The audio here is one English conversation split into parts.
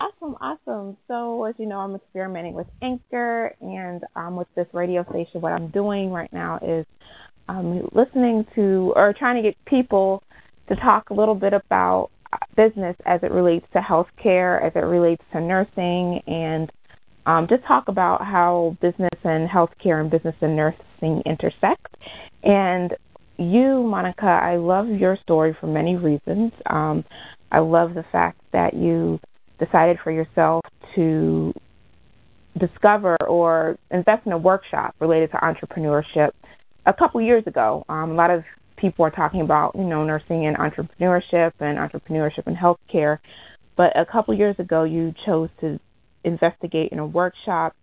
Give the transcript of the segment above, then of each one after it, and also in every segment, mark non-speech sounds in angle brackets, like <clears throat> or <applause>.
Awesome, awesome. So, as you know, I'm experimenting with Anchor, and um, with this radio station, what I'm doing right now is um, listening to or trying to get people to talk a little bit about uh, business as it relates to healthcare, as it relates to nursing, and um, just talk about how business and healthcare and business and nursing intersect. And you, Monica, I love your story for many reasons. Um, I love the fact that you decided for yourself to discover or invest in a workshop related to entrepreneurship a couple years ago. Um, a lot of people are talking about, you know, nursing and entrepreneurship and entrepreneurship and healthcare. But a couple years ago, you chose to investigate in a workshop,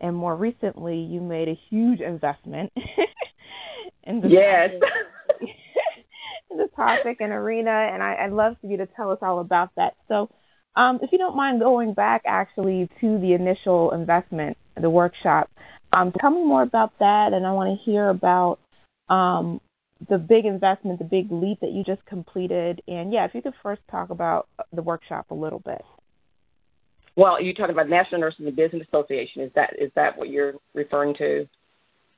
and more recently, you made a huge investment <laughs> in the yes. topic, <laughs> in the topic and arena. And I, I'd love for you to tell us all about that. So, um, if you don't mind going back actually to the initial investment, the workshop, um, tell me more about that, and I want to hear about um, the big investment, the big leap that you just completed, and yeah, if you could first talk about the workshop a little bit. Well, you're talking about National Nurses and Business Association. Is that is that what you're referring to?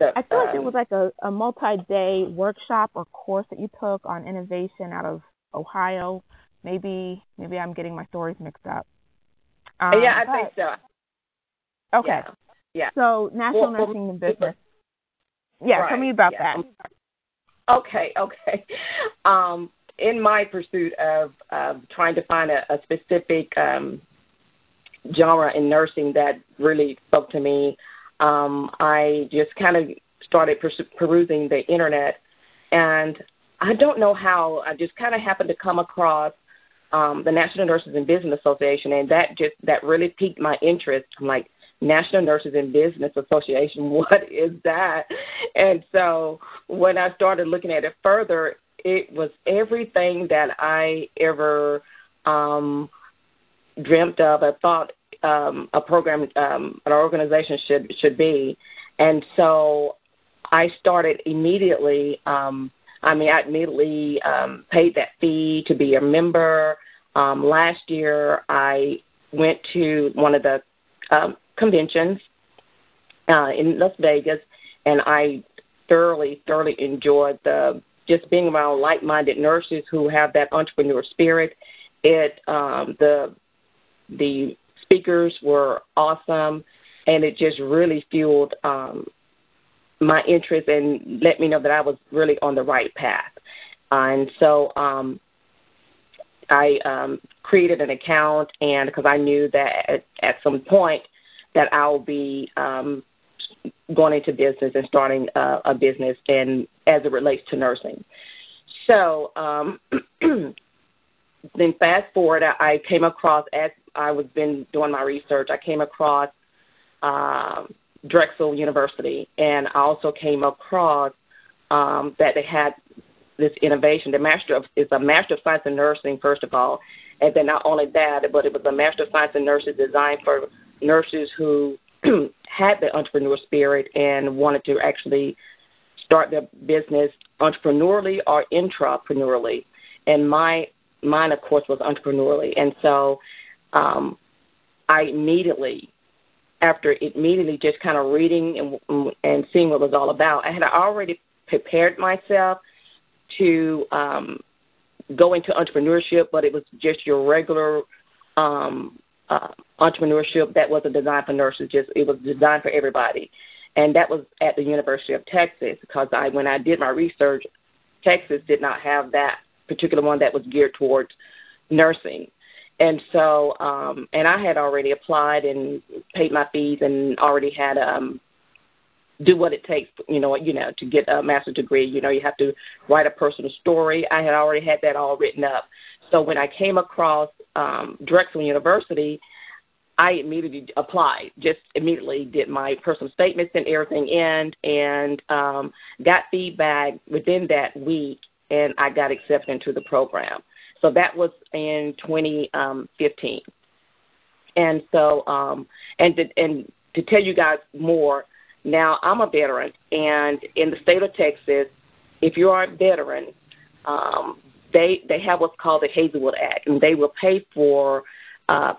The, I feel like it um, was like a, a multi-day workshop or course that you took on innovation out of Ohio. Maybe maybe I'm getting my stories mixed up. Um, yeah, I but, think so. Okay. Yeah. yeah. So National well, Nursing well, and Business. Yeah, right. tell me about yeah. that. Okay, okay. <laughs> Um, in my pursuit of uh, trying to find a, a specific um, genre in nursing that really spoke to me, um, I just kind of started perusing the internet, and I don't know how. I just kind of happened to come across um, the National Nurses and Business Association, and that just that really piqued my interest. I'm like, National Nurses and Business Association, <laughs> what is that? And so when I started looking at it further, it was everything that I ever um, dreamt of. I thought um, a program, um, an organization should should be, and so I started immediately. Um, I mean, I immediately um, paid that fee to be a member. Um, last year, I went to one of the um, conventions uh, in Las Vegas, and I thoroughly, thoroughly enjoyed the just being around like-minded nurses who have that entrepreneur spirit. It um, the the speakers were awesome, and it just really fueled um, my interest and let me know that I was really on the right path. and so um, I um, created an account, and because I knew that at, at some point that I'll be um, going into business and starting a, a business, and as it relates to nursing. So um, <clears throat> then fast forward, I I came across as I was been doing my research. I came across um, Drexel University, and I also came across um, that they had this innovation. The master of is a master of science in nursing, first of all, and then not only that, but it was a master of science in nursing designed for nurses who <clears throat> had the entrepreneur spirit and wanted to actually start their business entrepreneurially or intrapreneurially. And my mine, of course, was entrepreneurially. And so um, I immediately, after immediately just kind of reading and, and seeing what it was all about, I had already prepared myself to um, go into entrepreneurship, but it was just your regular um, uh, entrepreneurship that wasn't designed for nurses. Just it was designed for everybody, and that was at the University of Texas because I when I did my research, Texas did not have that particular one that was geared towards nursing. And so, um, and I had already applied and paid my fees and already had um, do what it takes, you know, you know, to get a master's degree. You know, you have to write a personal story. I had already had that all written up. So when I came across um, Drexel University, I immediately applied. Just immediately did my personal statements and everything in, and um, got feedback within that week, and I got accepted into the program. So that was in 2015. Um, and so, um, and to, and to tell you guys more, now I'm a veteran, and in the state of Texas, if you are a veteran, um, they they have what's called the Hazlewood Act, and they will pay for uh,